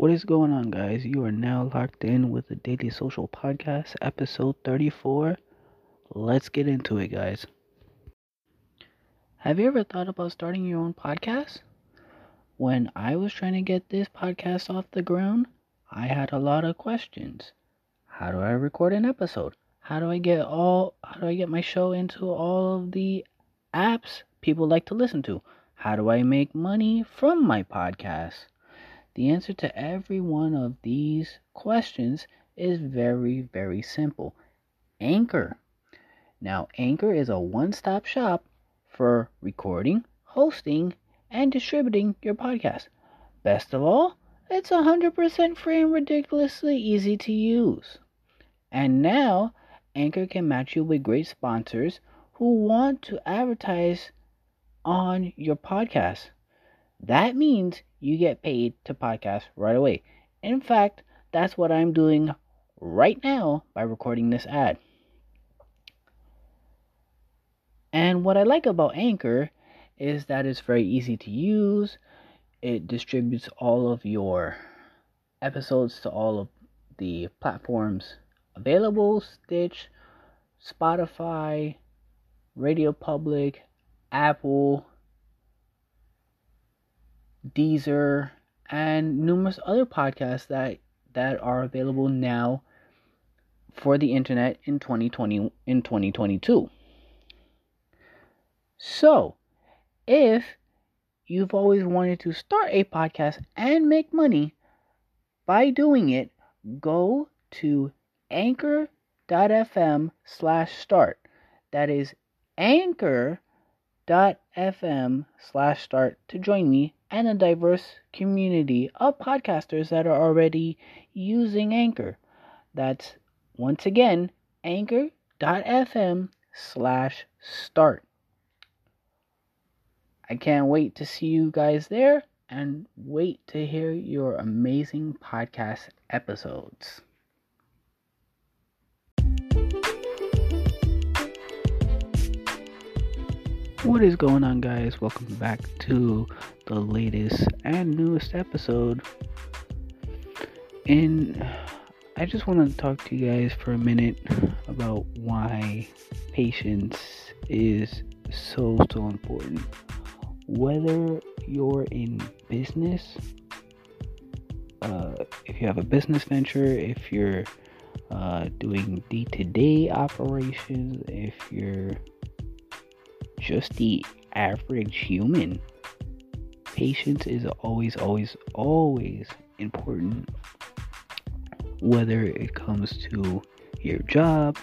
What is going on, guys? You are now locked in with the Daily Social Podcast, episode 34. Let's get into it, guys. Have you ever thought about starting your own podcast? When I was trying to get this podcast off the ground, I had a lot of questions. How do I record an episode? How do I get all how do I get my show into all of the apps people like to listen to? How do I make money from my podcast? The answer to every one of these questions is very, very simple Anchor. Now, Anchor is a one stop shop for recording, hosting, and distributing your podcast. Best of all, it's 100% free and ridiculously easy to use. And now, Anchor can match you with great sponsors who want to advertise on your podcast. That means you get paid to podcast right away. In fact, that's what I'm doing right now by recording this ad. And what I like about Anchor is that it's very easy to use. It distributes all of your episodes to all of the platforms available Stitch, Spotify, Radio Public, Apple, Deezer, and numerous other podcasts that that are available now for the internet in 2020 in 2022. So, if you've always wanted to start a podcast and make money by doing it, go to anchor.fm slash start. That is anchor.fm slash start to join me and a diverse community of podcasters that are already using Anchor. That's once again anchor.fm slash start. I can't wait to see you guys there and wait to hear your amazing podcast episodes. What is going on, guys? Welcome back to the latest and newest episode. And I just want to talk to you guys for a minute about why patience is so, so important. Whether you're in business, uh, if you have a business venture, if you're uh, doing day to day operations, if you're just the average human. Patience is always, always, always important. Whether it comes to your job,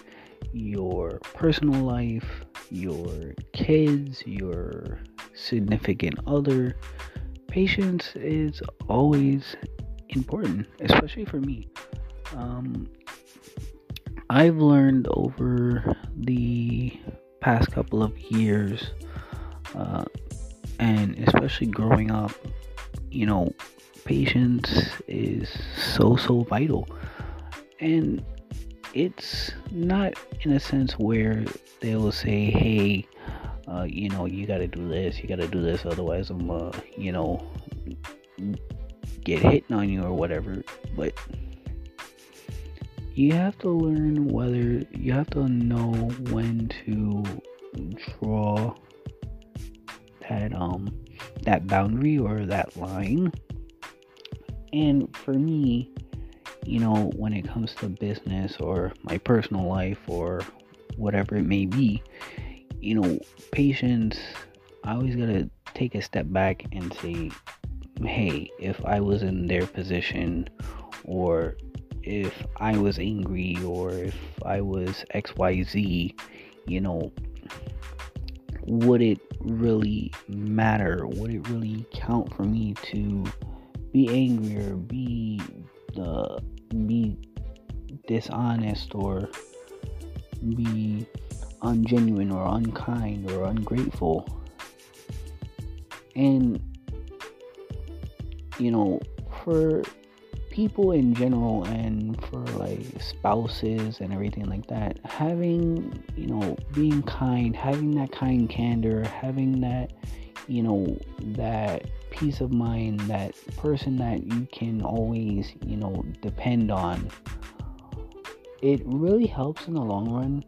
your personal life, your kids, your significant other, patience is always important, especially for me. Um, I've learned over the past couple of years, uh, and especially growing up, you know, patience is so, so vital. And it's not in a sense where they will say, hey, uh, you know, you gotta do this, you gotta do this, otherwise I'm, uh, you know, get hitting on you or whatever. But you have to learn whether you have to know when to draw that um that boundary or that line. And for me you know when it comes to business or my personal life or whatever it may be you know patience i always gotta take a step back and say hey if i was in their position or if I was angry or if I was XYZ, you know, would it really matter? Would it really count for me to be angry or be be dishonest or be ungenuine or unkind or ungrateful? And you know, for people in general and for like spouses and everything like that having you know being kind having that kind candor having that you know, that peace of mind, that person that you can always, you know, depend on, it really helps in the long run.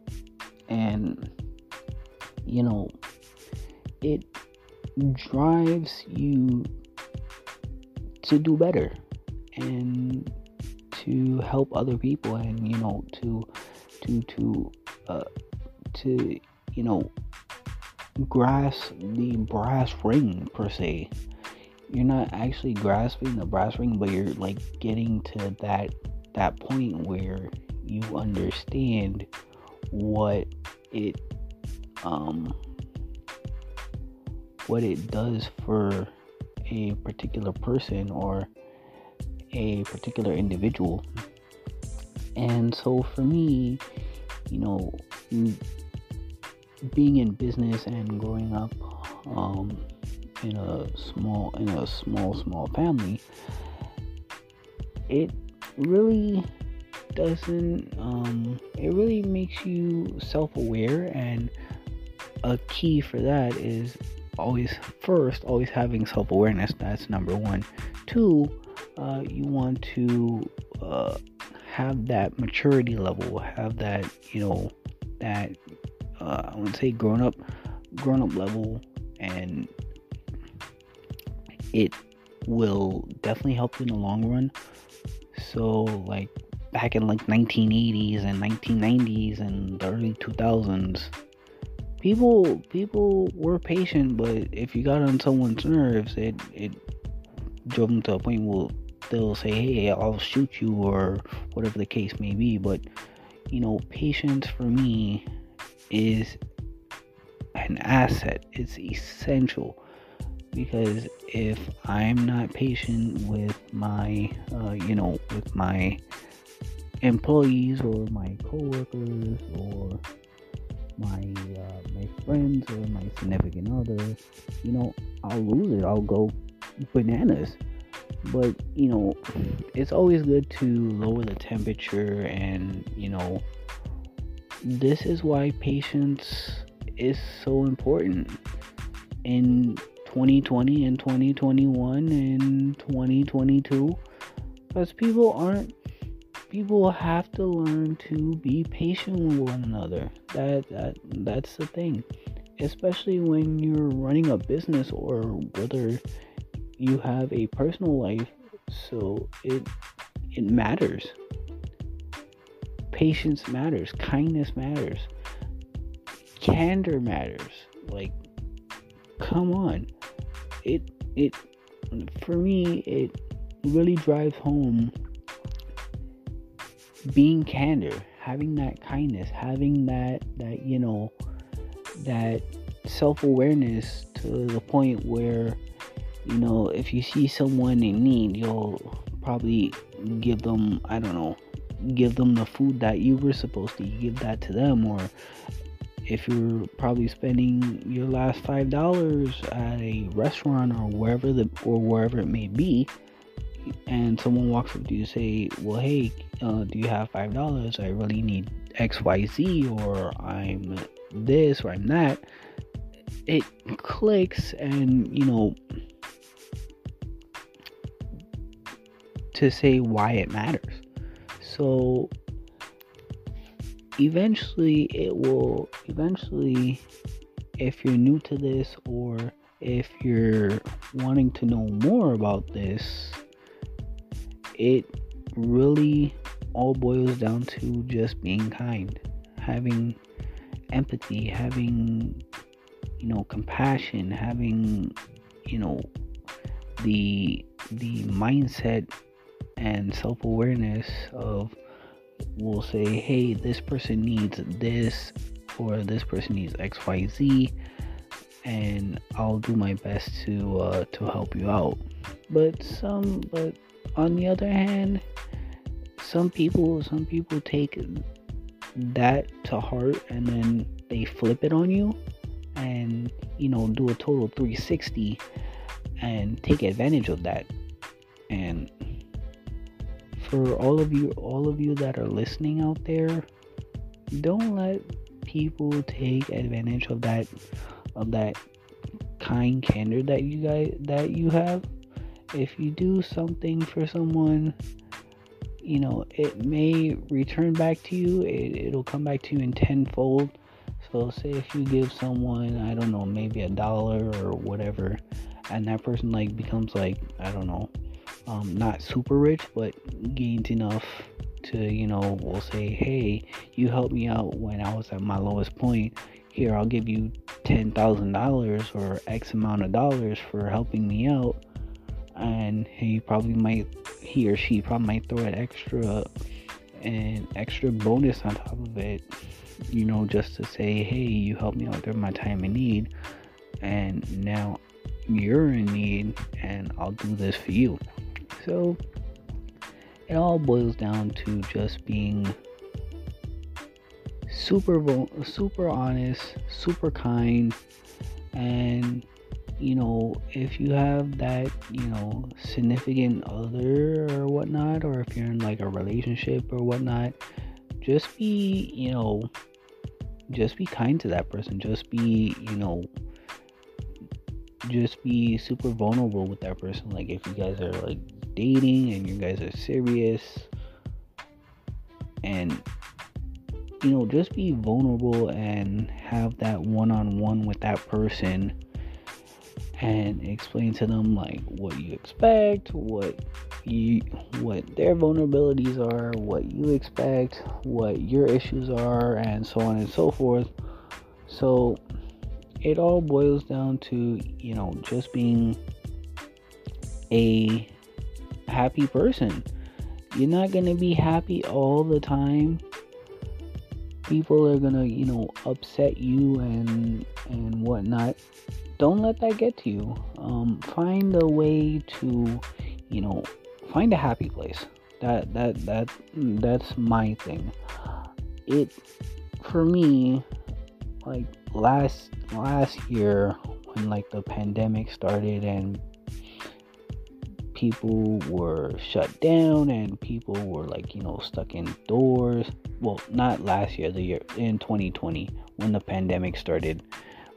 And, you know, it drives you to do better and to help other people and you know to to to uh to you know grasp the brass ring per se. You're not actually grasping the brass ring but you're like getting to that that point where you understand what it um what it does for a particular person or a particular individual. And so for me, you know, being in business and growing up um, in a small in a small small family, it really doesn't um, it really makes you self-aware. And a key for that is always first always having self-awareness. That's number one. Two uh, you want to uh, have that maturity level have that you know that uh, i would say grown up grown up level and it will definitely help you in the long run. So like back in like 1980s and 1990s and the early 2000s people people were patient, but if you got on someone's nerves, it it drove them to a point where they'll say, "Hey, I'll shoot you," or whatever the case may be. But you know, patience for me is an asset. It's essential because if I'm not patient with my, uh, you know, with my employees or my coworkers or my uh, my friends or my significant other, you know, I'll lose it. I'll go bananas. But you know, it's always good to lower the temperature, and you know, this is why patience is so important in 2020 and 2021 and 2022 because people aren't people have to learn to be patient with one another. That that that's the thing. Especially when you're running a business or whether you have a personal life. So it it matters. Patience matters, kindness matters. Candor matters. Like come on. It it for me it really drives home being candor, having that kindness, having that that you know that self-awareness to the point where you know if you see someone in need, you'll probably give them I don't know, give them the food that you were supposed to give that to them or if you're probably spending your last five dollars at a restaurant or wherever the or wherever it may be and someone walks up to you and say well hey uh, do you have five dollars? I really need X, Y, Z, or I'm this or I'm that. It clicks, and you know, to say why it matters. So eventually, it will. Eventually, if you're new to this or if you're wanting to know more about this, it really all boils down to just being kind, having empathy, having you know compassion, having you know the the mindset and self-awareness of we'll say hey this person needs this or this person needs xyz and i'll do my best to uh, to help you out. But some but on the other hand some people some people take that to heart and then they flip it on you and you know do a total 360 and take advantage of that. And for all of you all of you that are listening out there don't let people take advantage of that of that kind candor that you guys that you have. If you do something for someone you know it may return back to you. It, it'll come back to you in tenfold. So say if you give someone i don't know maybe a dollar or whatever and that person like becomes like i don't know um, not super rich but gains enough to you know will say hey you helped me out when i was at my lowest point. Here i'll give you $10000 or x amount of dollars for helping me out. And he probably might he or she probably might throw an extra an extra bonus on top of it you know just to say hey you helped me out during my time in need and now you're in need and I'll do this for you so it all boils down to just being super super honest super kind and you know, if you have that, you know, significant other or whatnot, or if you're in like a relationship or whatnot, just be, you know, just be kind to that person. Just be, you know, just be super vulnerable with that person. Like if you guys are like dating and you guys are serious and you know, just be vulnerable and have that one on one with that person and explain to them like what you expect, what you what their vulnerabilities are, what you expect, what your issues are, and so on and so forth. So it all boils down to, you know, just being a happy person. You're not to be happy all the time. People are to, you know, upset you and and whatnot don't let that get to you. Um, find a way to, you know, find a happy place. That that that that's my thing. It for me, like last last year when like the pandemic started and people were shut down and people were like you know stuck indoors well not last year the year in 2020 when the pandemic started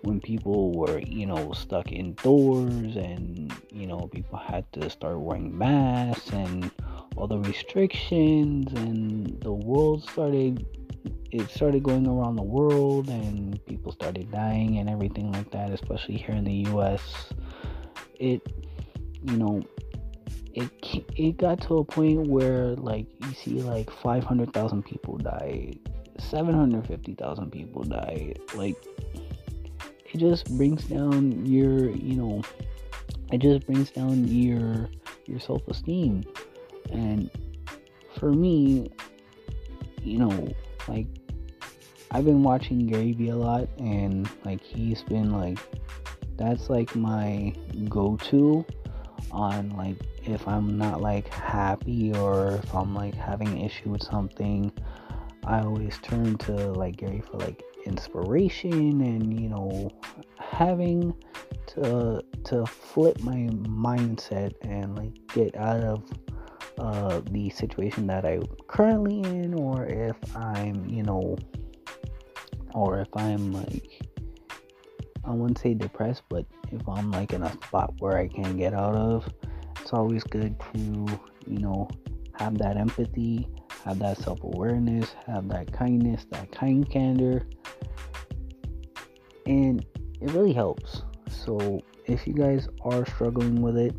when people were, you know, stuck indoors and, you know, people had to start wearing masks and all the restrictions and the world started it started going around the world and people started dying and everything like that, especially here in the US. It you know, it it got to a point where like you see like 500,000 people die, 750,000 people die. Like it just brings down your you know it just brings down your your self-esteem and for me you know like i've been watching gary vee a lot and like he's been like that's like my go-to on like if i'm not like happy or if i'm like having an issue with something i always turn to like gary for like inspiration and you know having to to flip my mindset and like get out of uh, the situation that I'm currently in, or if I'm, you know, or if I'm like, I wouldn't say depressed, but if I'm like in a spot where I can't get out of, it's always good to, you know, have that empathy, have that self awareness, have that kindness, that kind candor, and it really helps. So if you guys are struggling with it,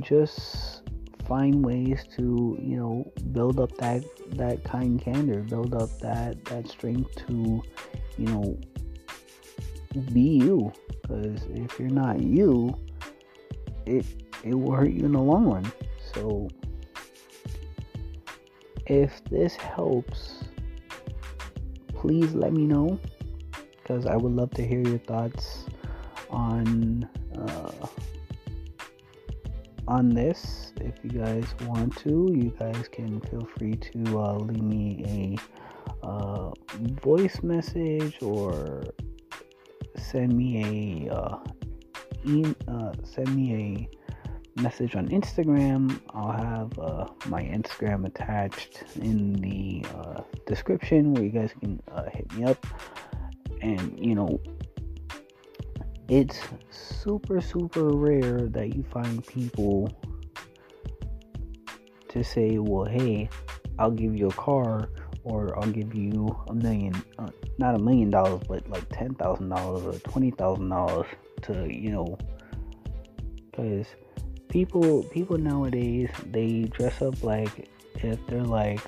just find ways to you know build up that that kind candor, build up that that strength to you know be you. Because if you're not you, it it will hurt you in the long run. So if this helps, please let me know because I would love to hear your thoughts on uh, on this. If you guys want to, you guys can feel free to uh, leave me a uh, voice message or send me a uh, e- uh, send me a message on Instagram. I'll have uh, my Instagram attached in the uh, description where you guys can uh, hit me up and you know it's super super rare that you find people to say, well, hey, I'll give you a car or I'll give you a million, uh, not a million dollars, but like ten thousand dollars or twenty thousand dollars to, you know, because people people nowadays they dress up like if they're like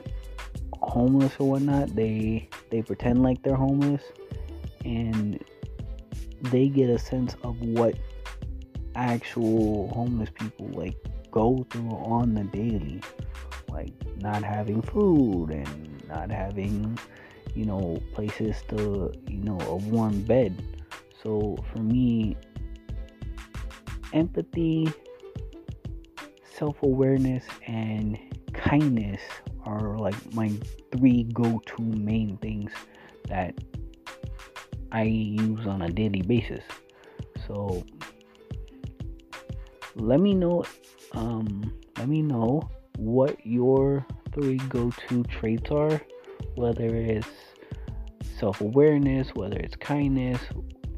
homeless or whatnot, they they pretend like they're homeless and they get a sense of what actual homeless people like go through on the daily like not having food and not having you know places to you know a warm bed so for me empathy self-awareness and kindness are like my three go-to main things that I use on a daily basis. So let me know um, let me know what your three go-to traits are whether it's self-awareness whether it's kindness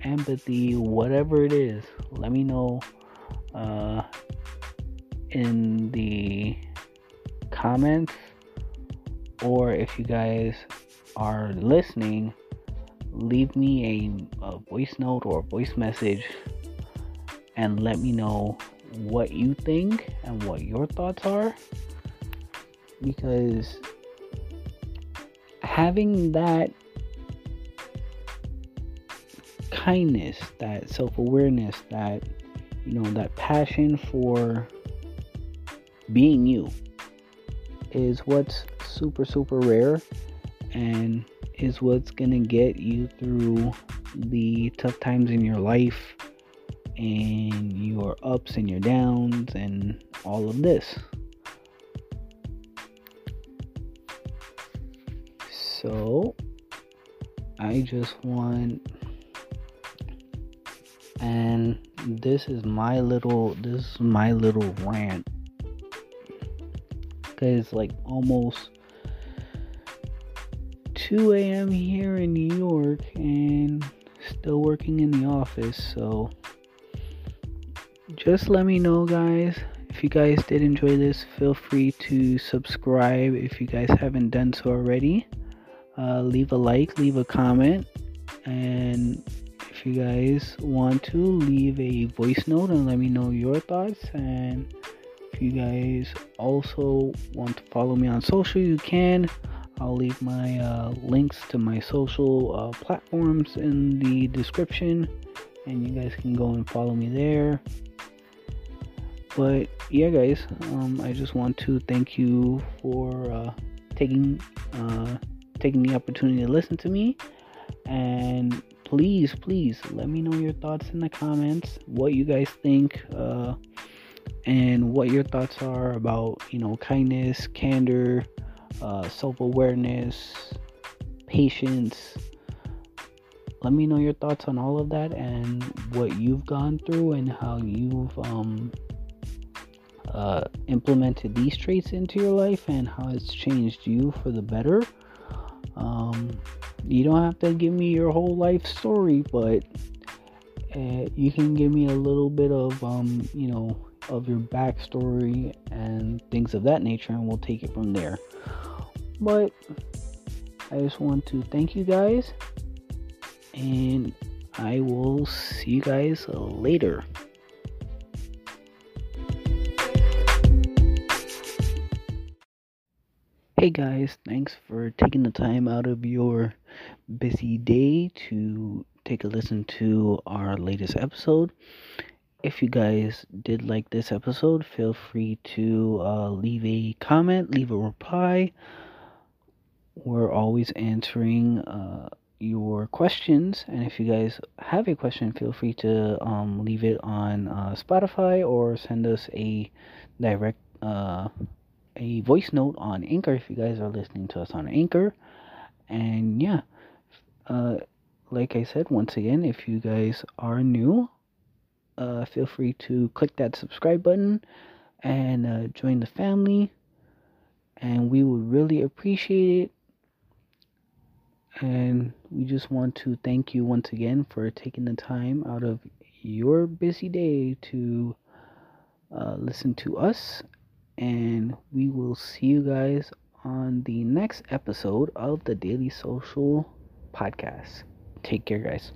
empathy whatever it is let me know uh, in the comments. Or if you guys are listening leave me a, a voice note or a voice message and let me know what you think and what your thoughts are because having that kindness, that self awareness, that you know, that passion for being you is what's super, super rare and is what's gonna get you through the tough times in your life and your ups and your downs and all of this. So, I just want, and this is my little, this is my little rant. Because, like, almost 2 a.m. here in New York and still working in the office. So just let me know, guys. If you guys did enjoy this, feel free to subscribe if you guys haven't done so already. Uh, leave a like, leave a comment, and if you guys want to, leave a voice note and let me know your thoughts. And if you guys also want to follow me on social, you can. I'll leave my uh, links to my social uh, platforms in the description, and you guys can go and follow me there. But yeah, guys, um, I just want to thank you for uh, taking uh, taking the opportunity to listen to me, and please, please let me know your thoughts in the comments. What you guys think uh, and what your thoughts are about you know kindness, candor uh, self awareness, patience. Let me know your thoughts on all of that and what you've gone through and how you've um, uh, implemented these traits into your life and how it's changed you for the better. Um, you don't have to give me your whole life story, but uh, you can give me a little bit of, um, you know, of your backstory and things of that nature, and we'll take it from there. But I just want to thank you guys, and I will see you guys later. Hey guys, thanks for taking the time out of your busy day to take a listen to our latest episode. If you guys did like this episode, feel free to uh, leave a comment, leave a reply we're always answering uh, your questions. And if you guys have a question, feel free to um, leave it on uh, Spotify or send us a direct uh, a voice note on Anchor if you guys are listening to us on Anchor. And yeah, uh, like I said, once again, if you guys are new, uh, feel free to click that subscribe button and uh, join the family. And we would really appreciate it and we just want to thank you once again for taking the time out of your busy day to uh, listen to us. And we will see you guys on the next episode of the Daily Social Podcast. Take care, guys.